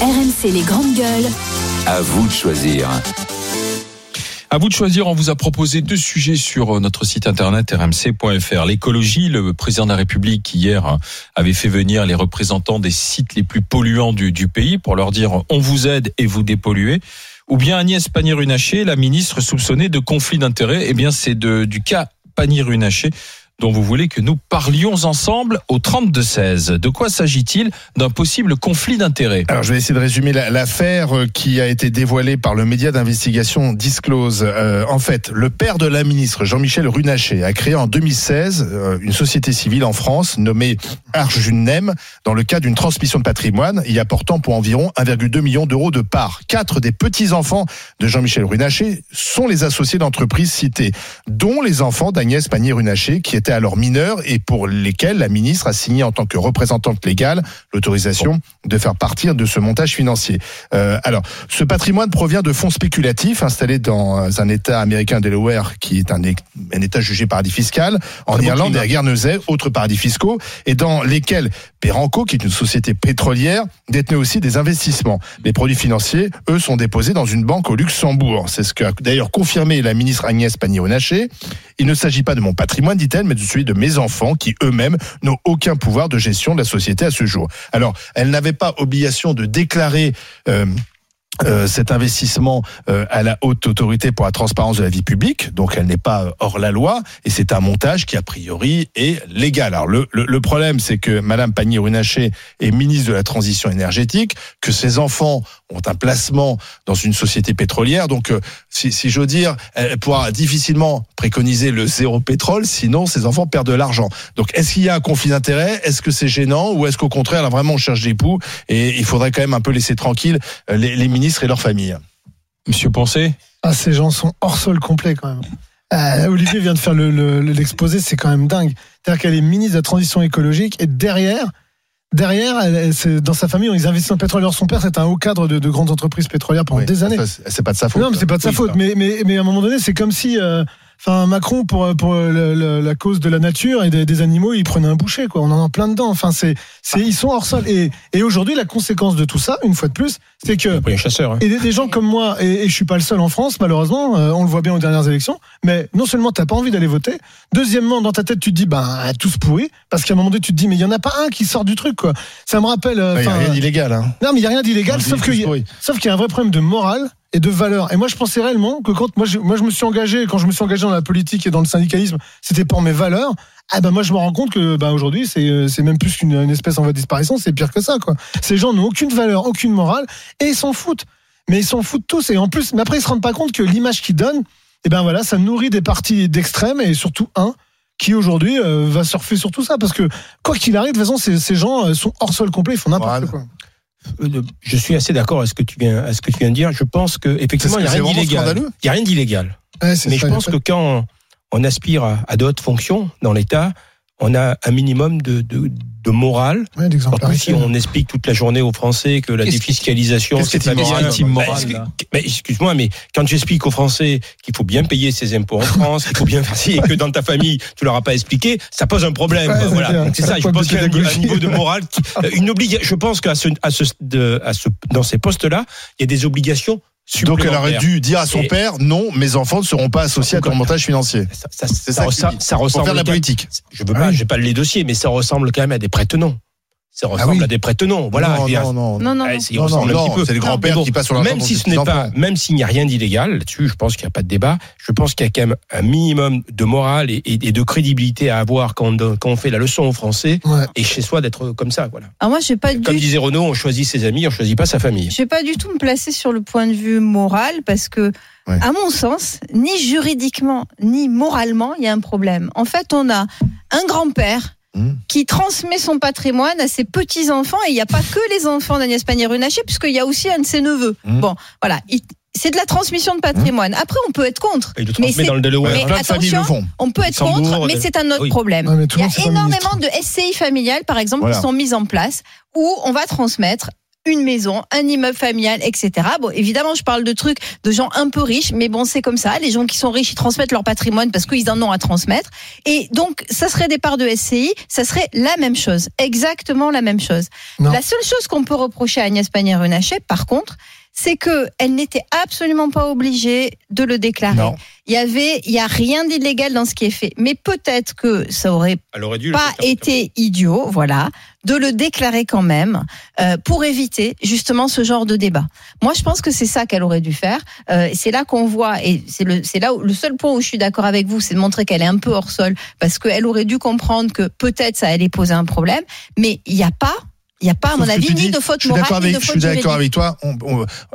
RMC les grandes gueules. À vous de choisir. À vous de choisir, on vous a proposé deux sujets sur euh, notre site internet rmc.fr. L'écologie, le président de la République hier avait fait venir les représentants des sites les plus polluants du, du pays pour leur dire on vous aide et vous dépolluez. Ou bien Agnès Pannier-Runacher, la ministre soupçonnée de conflit d'intérêts. Eh bien, c'est du cas Pannier-Runacher dont vous voulez que nous parlions ensemble au 32-16. De quoi s'agit-il D'un possible conflit d'intérêts? Alors, je vais essayer de résumer l'affaire euh, qui a été dévoilée par le média d'investigation Disclose. Euh, en fait, le père de la ministre, Jean-Michel Runacher, a créé en 2016 euh, une société civile en France nommée Arjunem dans le cadre d'une transmission de patrimoine y apportant pour environ 1,2 million d'euros de parts. Quatre des petits-enfants de Jean-Michel Runacher sont les associés d'entreprises citées, dont les enfants d'Agnès Pannier-Runacher qui étaient alors mineurs et pour lesquels la ministre a signé en tant que représentante légale l'autorisation de faire partir de ce montage financier. Euh, alors, ce patrimoine provient de fonds spéculatifs installés dans un État américain Delaware qui est un, un État jugé paradis fiscal, en Irlande et à Guernesey, autres paradis fiscaux, et dans lesquels Peranco, qui est une société pétrolière, détenait aussi des investissements. Les produits financiers, eux, sont déposés dans une banque au Luxembourg. C'est ce qu'a d'ailleurs confirmé la ministre Agnès Pannier-Runacher. Il ne s'agit pas de mon patrimoine, dit-elle, mais de celui de mes enfants qui eux-mêmes n'ont aucun pouvoir de gestion de la société à ce jour. Alors, elle n'avait pas obligation de déclarer euh, euh, cet investissement euh, à la haute autorité pour la transparence de la vie publique, donc elle n'est pas hors la loi, et c'est un montage qui a priori est légal. Alors le, le, problème, c'est que Madame Pannier-Runacher est ministre de la transition énergétique, que ses enfants ont un placement dans une société pétrolière, donc euh, si, si j'ose dire, elle pourra difficilement préconiser le zéro pétrole, sinon ses enfants perdent de l'argent. Donc est-ce qu'il y a un conflit d'intérêt Est-ce que c'est gênant? Ou est-ce qu'au contraire, là vraiment on cherche des poux et il faudrait quand même un peu laisser tranquille les, les ministres et leur famille. Monsieur Poncé ah, Ces gens sont hors sol complet quand même. Euh, Olivier vient de faire l'exposé, le, c'est quand même dingue. C'est-à-dire qu'elle est ministre de la transition écologique et derrière, derrière, dans sa famille, ils investissent en pétrole. Alors son père, c'est un haut cadre de, grandes entreprises pétrolières pendant des années. C'est pas de sa faute. Non, mais c'est pas de sa faute. Mais, mais, mais, à un moment donné, c'est comme si euh, Enfin, Macron pour pour la cause de la nature et des, animaux, il prenait un boucher quoi. On en a plein dedans. Enfin, c'est c'est ils sont hors sol. Et et aujourd'hui, la conséquence de tout ça, une fois de plus, c'est que les chasseurs. Hein. Et des, gens comme moi, et, je suis pas le seul en France, malheureusement, euh, on le voit bien aux dernières élections. Mais non seulement t'as pas envie d'aller voter, deuxièmement dans ta tête tu te dis ben tous pourris, parce qu'à un moment donné tu te dis mais il y en a pas un qui sort du truc quoi. Ça me rappelle. Euh, il y a rien d'illégal. Hein. Non mais il y a rien d'illégal, sauf que sauf qu'il y a un vrai problème de morale et de valeur. Et moi, je pensais réellement que quand moi je, moi, je me suis engagé, quand je me suis engagé dans la politique et dans le syndicalisme, c'était pour mes valeurs. Ah ben moi, je me rends compte que bah, aujourd'hui, c'est, c'est même plus qu'une espèce en voie de disparition, c'est pire que ça. quoi. Ces gens n'ont aucune valeur, aucune morale, et ils s'en foutent. Mais ils s'en foutent tous. Et en plus, mais après, ils se rendent pas compte que l'image qu'ils donnent, et eh ben voilà, ça nourrit des partis d'extrême et surtout un qui aujourd'hui euh, va surfer sur tout ça parce que quoi qu'il arrive de toute façon ces, ces gens euh, sont hors sol complet ils font n'importe quoi euh, je suis assez d'accord à ce que tu viens à ce que tu viens de dire. Je pense que effectivement il n'y a rien d'illégal. Il y a rien d'illégal. mais je pense que quand on, aspire à d'autres fonctions dans l'État, on a un minimum de, de, de morale. Ouais, si on explique toute la journée aux Français que la défiscalisation, c'est pas mais excuse-moi, mais quand j'explique aux Français qu'il faut bien payer ses impôts en France, qu'il faut bien faire ci, et que dans ta famille tu leur as pas expliqué, ça pose un problème. voilà. C'est ça. Je pense qu'il y a un niveau de morale, euh, une obligation. Je pense qu'à ce, à ce, de, à ce, dans ces postes-là, il y a des obligations donc elle aurait dû dire à son père non, mes enfants ne seront pas associés à ton montage financier. Ça, ça, ça, ça, ça ressemble faire de la politique. Je veux pas, j'ai pas les dossiers, mais ça ressemble quand même à des prête-noms. Ça ah ressemble à des prête-noms. Voilà. Non, non, non, non, non, C'est les grands-pères qui passent sur la Même si ce n'est pas, même s'il n'y a rien d'illégal là-dessus, je pense qu'il n'y a pas de débat. Je pense qu'il y a quand même un minimum de morale et, et, de crédibilité à avoir quand, quand, on fait la leçon aux Français et chez soi d'être comme ça, voilà. Alors moi, je pas Comme disait Renaud, on choisit ses amis, on choisit pas sa famille. Je vais pas du tout me placer sur le point de vue moral parce que, à mon sens, ni juridiquement ni moralement, il y a un problème. En fait, on a un grand-père Hmm. qui transmet son patrimoine à ses petits-enfants. Et il n'y a pas que les enfants d'Agnès Pannier-Runacher, puisqu'il y a aussi un de ses neveux. Hmm. Bon, voilà. c'est de la transmission de patrimoine. Après, on peut être contre. mais dans le mais attention, on peut être contre, mais c'est un autre problème. il y a énormément de SCI familiales, par exemple, qui sont mises en place où on va transmettre une maison, un immeuble familial, etc. Bon, évidemment, je parle de trucs de gens un peu riches, mais bon, c'est comme ça. Les gens qui sont riches, ils transmettent leur patrimoine parce qu'ils en ont à transmettre. Et donc, ça serait des parts de SCI, ça serait la même chose, exactement la même chose. La seule chose qu'on peut reprocher à Agnès Pannier-Runacher, par contre, c'est que elle n'était absolument pas obligée de le déclarer. Il y avait, il y a rien d'illégal dans ce qui est fait, mais peut-être que ça aurait, pas été idiot, voilà, de le déclarer quand même euh, pour éviter justement ce genre de débat. Moi, je pense que c'est ça qu'elle aurait dû faire. Euh, c'est là qu'on voit, et c'est le, c'est là où, le seul point où je suis d'accord avec vous, c'est de montrer qu'elle est un peu hors sol, parce qu'elle aurait dû comprendre que peut-être ça allait poser un problème, mais il n'y a pas il n'y a pas, à mon avis, ni de faute morale, Je suis d'accord avec toi.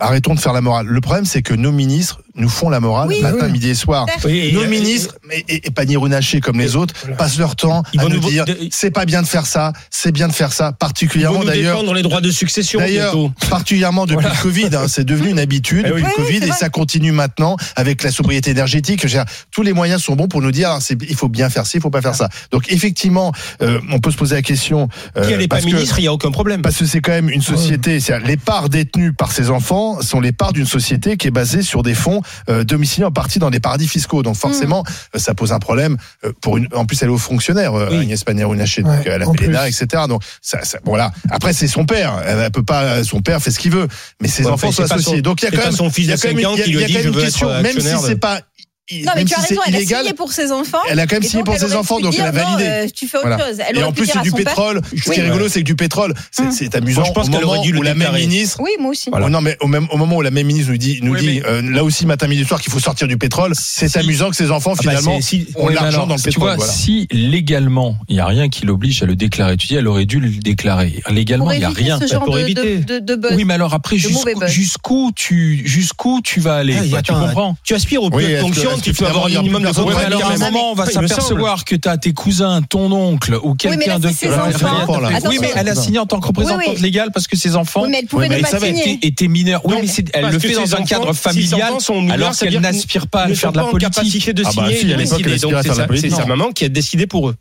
arrêtons de faire la morale. Le problème, c'est que nos ministres nous font la morale matin, midi et soir. nos ministres, et, et, et comme les autres, passent leur temps à nous, dire c'est pas bien de faire ça, c'est bien de faire ça, particulièrement d'ailleurs. dans les droits de succession. D'ailleurs, particulièrement depuis le Covid, hein, c'est devenu une habitude eh depuis le Covid et ça continue maintenant avec la sobriété énergétique. Tous les moyens sont bons pour nous dire il faut bien faire ci, il faut pas faire ça. Donc effectivement, euh, on peut se poser la question. Euh, qui n'est pas ministre, il n'y a aucun problème. Parce que c'est quand même une société. Les parts détenues par ses enfants sont les parts d'une société qui est basée sur des fonds euh, domiciliés en partie dans des paradis fiscaux. Donc forcément, mm. euh, ça pose un problème. Euh, pour une, en plus, elle est aux fonctionnaire, oui. Agnès Pannier-Runacher, donc elle a fait etc. Donc ça, ça, voilà. Après, c'est son père. Elle, peut pas. Son père fait ce qu'il veut, mais ses enfants sont associés. donc il y a quand même, son fils de 5 ans qui lui dit je veux question, même si c'est pas non, mais tu as raison, elle a signé pour ses enfants. Elle a quand même signé pour ses enfants, donc elle a validé. Euh, tu fais autre chose. et en plus, c'est du pétrole. Ce qui est rigolo, c'est que du pétrole, c'est amusant. Je pense qu'elle aurait dû la même ministre. Oui, moi aussi. Non, mais au même au moment où la même ministre nous dit, nous dit, euh, là aussi matin, midi, soir, qu'il faut sortir du pétrole, c'est amusant que ses enfants ah bah, finalement ont l'argent dans le pétrole. Tu vois, si légalement, il y a rien qui l'oblige à le déclarer, tu dis, elle aurait dû le déclarer. Légalement, il y a rien pour éviter. Oui, mais alors après, jusqu'où tu jusqu'où tu vas aller ah, Tu comprends? Tu aspires au plus de fonction, tu peux avoir une alors à un moment, on va s'apercevoir que tu as tes cousins, ton oncle ou quelqu'un de. Oui, mais elle a signé en tant que représentante légale parce que ses enfants. mais elle pouvait ne pas signer. étaient mineurs. Oui, mais elle le fait dans un cadre familial alors qu'elle n'aspire pas à faire de la politique. de signer. C'est sa maman qui a décidé pour eux.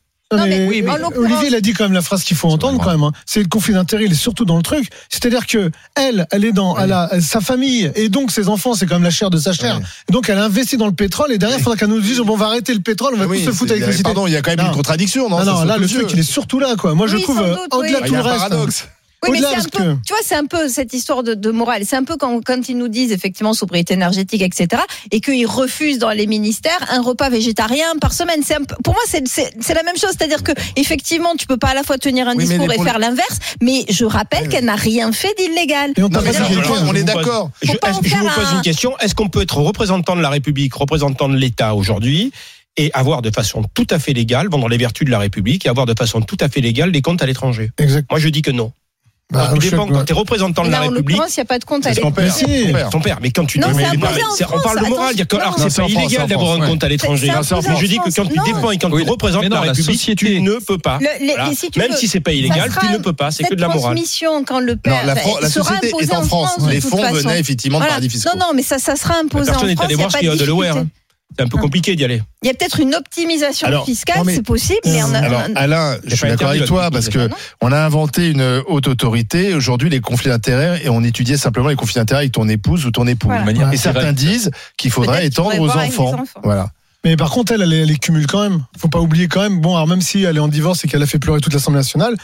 Oui, mais Olivier, il a dit quand même la phrase qu'il faut entendre quand même. Hein. C'est le conflit d'intérêt, il est surtout dans le truc. C'est-à-dire que elle, elle est dans, elle a sa famille et donc ses enfants, c'est quand même la chair de sa chair. Donc elle a investi dans le pétrole et derrière, il faudra qu'elle nous dise bon, on va arrêter le pétrole, on va tous se foutre avec l'électricité. Pardon, il y a quand même une contradiction, non, non là, le truc, il est surtout là, quoi. Moi, je trouve, au-delà de tout le reste. Oui, mais c'est un peu, tu vois, c'est un peu cette histoire de, de morale. C'est un peu quand, quand ils nous disent effectivement sobriété énergétique, etc., et qu'ils refusent dans les ministères un repas végétarien par semaine. C'est pour moi, c'est, c'est, la même chose. C'est-à-dire que effectivement, tu peux pas à la fois tenir un discours et faire l'inverse, mais je rappelle qu'elle n'a rien fait d'illégal. on, est d'accord. Je, je, vous pose une question? Est-ce qu'on peut être représentant de la République, représentant de l'État aujourd'hui, et avoir de façon tout à fait légale, vendre les vertus de la République et avoir de façon tout à fait légale des comptes à l'étranger? Moi, je dis que non. Bah, tu dépends, quand tu es représentant de la République. il n'y a pas de compte à ton père. Ton père. Mais quand tu non, on parle de morale. Alors, c'est pas illégal d'avoir un compte à l'étranger. Mais je dis que quand tu dépends et quand tu représentes la République, tu ne peux pas. Même si c'est pas illégal, tu ne peux pas. C'est que de la morale. quand le père. La société est en France. Les fonds venaient effectivement de paradis fiscaux. Non, non, mais ça sera imposé en France. Personne n'est allé voir ce qu'il y a de l'OR. C'est un peu compliqué d'y aller. Il y a peut-être une optimisation fiscale, c'est possible, mais on a, alors, Alain, je suis d'accord avec toi parce que on a inventé une haute autorité. Aujourd'hui, les conflits d'intérêts et on étudiait simplement les conflits d'intérêts avec ton épouse ou ton époux. et certains disent qu'il faudrait étendre aux enfants. Voilà. Mais par contre, elle, elle, les cumule quand même. Faut pas oublier quand même. Bon, alors même si elle est en divorce et qu'elle a fait pleurer toute l'Assemblée nationale,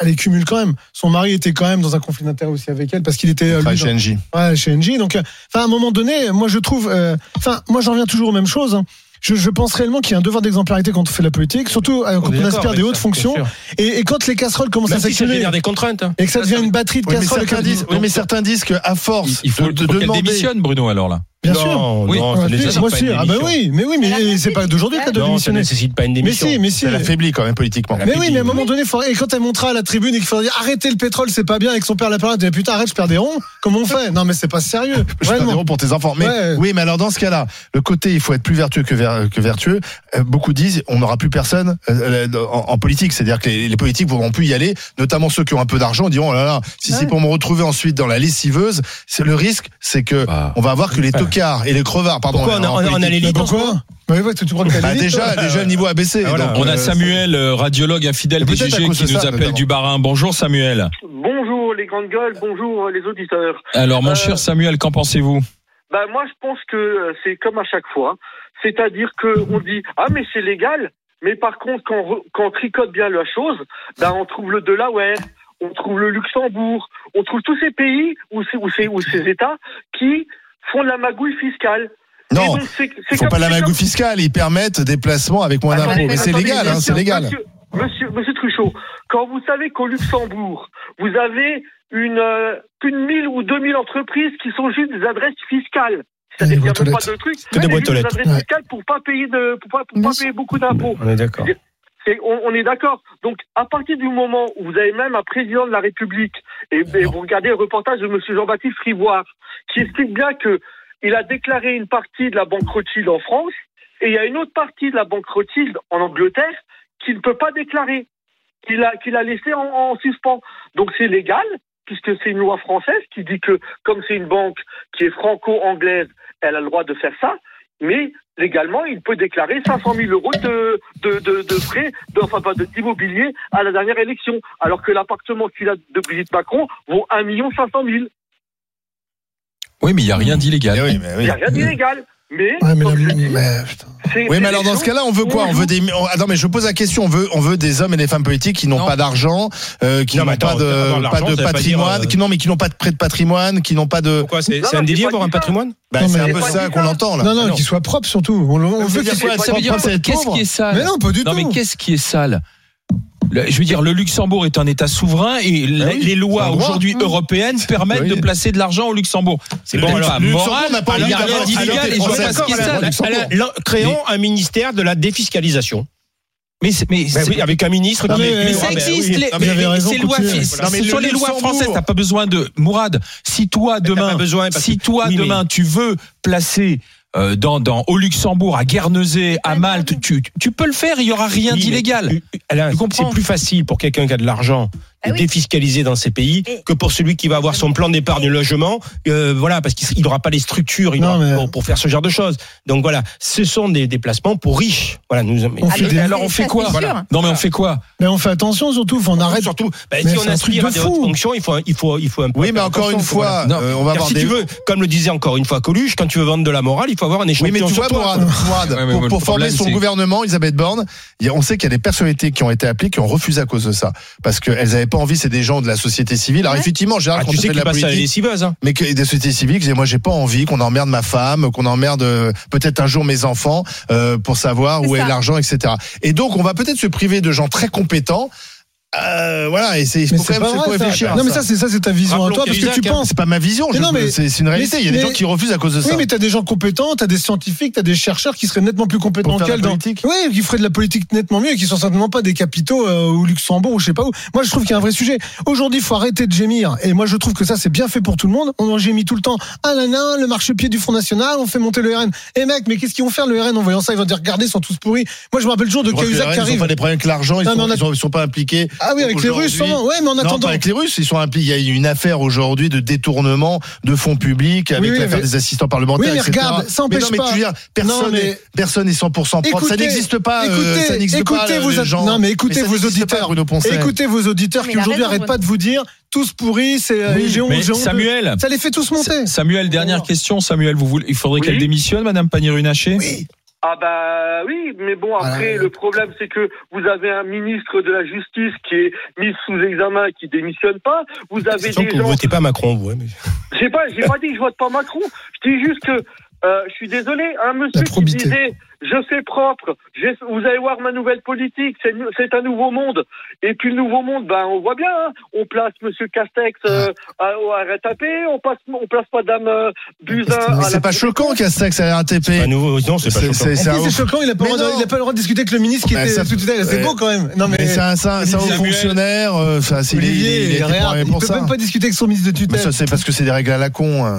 elle les cumule quand même. Son mari était quand même dans un conflit d'intérêt aussi avec elle parce qu'il était euh, chez NJ. Ouais, chez NJ. Donc, euh, enfin, à un moment donné, moi je trouve, euh, enfin, moi j'en reviens toujours aux mêmes choses. Hein. Je, je, pense réellement qu'il y a un devoir d'exemplarité quand on fait la politique, surtout quand on, aspire des hautes fonctions. Et, et, quand les casseroles commencent à s'actionner, des contraintes. Hein. Et que ça devient une batterie de casseroles. Oui, mais certains disent, oui, mais certains disent qu'à force il faut, de, de demander... démissionne, Bruno, alors là. Bien sûr. Oui, non, ça nécessite moi aussi. Ah bah oui, mais oui, mais c'est pas d'aujourd'hui qu'elle doit démissionner. Ça nécessite pas une démission. Mais si, mais si. Elle affaiblit quand même politiquement. Mais oui, mais à un moment donné, et quand elle montera à la tribune et qu'il faudra dire arrêtez le pétrole, c'est pas bien, et que son père la parole, dit putain arrête, je perds des ronds. Comment on fait? Non, mais c'est pas sérieux. Je perds des ronds pour tes enfants. Mais oui, mais alors dans ce cas-là, le côté il faut être plus vertueux que, que vertueux. Euh, beaucoup disent on n'aura plus personne euh, en, politique, c'est-à-dire que les, politiques voudront plus y aller, notamment ceux qui ont un peu d'argent, diront oh là là, si c'est pour me retrouver ensuite dans la lessiveuse, c'est le risque, c'est que bah, on va avoir que les et les crevards, pardon. Pourquoi on a, on a l'élite Pourquoi bah déjà, déjà le niveau a baissé. Ah, on a Samuel, radiologue infidèle des GG, qui nous appelle du Barin. Bonjour Samuel. Bonjour les grandes gueules, bonjour les auditeurs. Alors mon cher Samuel, qu'en pensez-vous bah, Moi je pense que c'est comme à chaque fois. C'est-à-dire qu'on dit Ah mais c'est légal, mais par contre, quand, quand on tricote bien la chose, ben on trouve le Delaware, on trouve le Luxembourg, on trouve tous ces pays ou ces, ou ces, ou ces États qui font de la magouille fiscale. Non, ils font pas de la magouille fiscale, ils permettent des placements avec moins d'impôts. Mais, c'est légal, hein, c'est légal. Monsieur, monsieur, monsieur, Truchot, quand vous savez qu'au Luxembourg, vous avez une, euh, plus de 1000 ou 2000 entreprises qui sont juste des adresses fiscales, c'est-à-dire qu'il n'y a pas de trucs. Que des boîtes aux lettres. pour pas payer de, pour pas, pour pas payer beaucoup d'impôts. On est d'accord. On, on, est d'accord. Donc, à partir du moment où vous avez même un président de la République, et, vous regardez le reportage de M. Jean-Baptiste Frivoire, qui explique bien que il a déclaré une partie de la banque Rothschild en France, et il y a une autre partie de la banque Rothschild en Angleterre qu'il ne peut pas déclarer, qu'il a, qu'il a laissé en, en suspens. Donc, c'est légal, puisque c'est une loi française qui dit que, comme c'est une banque qui est franco-anglaise, elle a le droit de faire ça, mais légalement, il peut déclarer 500 000 euros de, de, de, de frais, de, enfin pas d'immobilier à la dernière élection, alors que l'appartement qu'il a de Brigitte Macron vaut 1 500 000. Oui, mais il n'y a rien d'illégal. Eh il n'y a rien d'illégal. Mais, oui, mais alors dans ce cas-là, on veut quoi On veut des. Attends, mais je pose la question. On veut, on veut des hommes et des femmes politiques qui n'ont pas d'argent, euh, qui n'ont pas de, pas de patrimoine, euh, qui non, mais qui n'ont pas de prêt de patrimoine, qui n'ont pas de. Pourquoi C'est un délire avoir un patrimoine bah, C'est un peu ça qu'on entend là. Non, non, qu'ils soient propres surtout. On, veut qu'ils soient propres. Qu'est-ce qui est sale Mais non, pas du tout. Non, mais qu'est-ce qui est sale? Je veux dire, le Luxembourg est un État souverain et ah les lois aujourd'hui européennes permettent de placer de l'argent au Luxembourg. C'est bon, pas moral, il n'y a rien d'illégal et je vois pas ce qui est ça. Créons un ministère de la défiscalisation. Mais, mais ben oui, avec un ministre. mais, mais, ça existe. Les, ces lois, ce sont les lois françaises. T'as pas besoin de Mourad. Si toi demain, si toi demain tu veux placer euh, dans, dans, au Luxembourg, à Guernesey, à Malte, tu, tu peux le faire, il y aura rien d'illégal. C'est plus facile pour quelqu'un qui a de l'argent ah défiscaliser dans ces pays que pour celui qui va avoir son plan d'épargne logement, euh, voilà, parce qu'il n'aura pas les structures pour, pour, faire ce genre de choses. Donc voilà, ce sont des déplacements pour riches. Voilà, nous. alors on fait quoi? Non mais on fait quoi? Mais on fait attention surtout, on arrête. Surtout, bah, si on aspire à des hautes fonctions, il faut, il faut, il faut un peu. Oui, mais encore une fois, euh, on va voir si tu veux, comme le disait encore une fois Coluche, quand tu veux vendre de la morale, il faut avoir un échantillon. Oui, mais tu vois, pour, pour former son gouvernement, Elisabeth Borne, on sait qu'il y a des personnalités qui ont été appelées qui ont refusé à cause de ça, parce qu'elles avaient pas envie, c'est des gens de la société civile. Alors effectivement, Gérard, ah, quand tu sais de la politique, hein. mais que des sociétés civiles, moi j'ai pas envie qu'on emmerde ma femme, qu'on emmerde euh, peut-être un jour mes enfants euh, pour savoir où est l'argent, etc. Et donc on va peut-être se priver de gens très compétents euh, voilà, et c'est faut quand même réfléchir. Non, mais ça, c'est ça, c'est ta vision à toi, parce que tu penses. C'est pas ma vision. non, mais c'est une réalité. Il y a des gens qui refusent à cause de ça. Oui, mais t'as des gens compétents, t'as des scientifiques, t'as des chercheurs qui seraient nettement plus compétents qu'elle dans. Oui, qui feraient de la politique nettement mieux et qui sont certainement pas des capitaux euh, au Luxembourg ou je sais pas où. Moi, je trouve qu'il y a un vrai sujet. Aujourd'hui, il faut arrêter de gémir. Et moi, je trouve que ça, c'est bien fait pour tout le monde. On en gémit tout le temps. Ah là là, le marchepied du Front National, on fait monter le RN. Et eh, mec, mais qu'est-ce qu'ils vont faire le RN en voyant ça? Ils vont dire, regardez, ils sont tous pourris. Moi, je me rappelle toujours de Cahuzac qui arrive. Ils ont pas des problèmes avec l'argent. Ils sont pas impliqués. Ah oui, avec les Russes ouais, mais en attendant. avec les Russes, ils sont impliqués. Il y a une affaire aujourd'hui de détournement de fonds publics avec l'affaire des assistants parlementaires. Oui, mais regarde, ça empêche pas. Mais personne, n'est personne est 100% propre. ça n'existe pas. Euh, écoutez, ça n'existe pas. Vos, non, mais écoutez vos auditeurs. écoutez vos auditeurs qui aujourd'hui n'arrêtent pas de vous dire tous pourris, c'est euh, Samuel, ça les fait tous monter. Samuel, dernière question. Samuel, vous voulez, il faudrait qu'elle démissionne, Madame Pannier-Runacher? Oui. Ah bah oui, mais bon après le problème c'est que vous avez un ministre de la justice qui est mis sous examen qui démissionne pas. Vous avez des gens. Vous votez pas Macron, vous. Mais... J'ai pas, j'ai pas dit que je vote pas Macron. Je dis juste que euh, je suis désolé, un monsieur qui disait je fais propre, vous allez voir ma nouvelle politique, c'est un nouveau monde. Et puis le nouveau monde, ben on voit bien, hein. on place Monsieur Castex euh, au RATP, on, passe, on place Madame euh, Buzyn. c'est pas choquant Castex à RATP. C'est pas nouveau, non, c'est pas choquant. C'est choquant, il a pas, il a pas le droit de discuter avec le ministre qui était sous tutelle. C'est beau quand même. Non mais, c'est un, un, haut fonctionnaire. Euh, ça, il, il, il, il, peut même pas discuter avec son ministre de tutelle. C'est parce que c'est des règles à la con. Hein.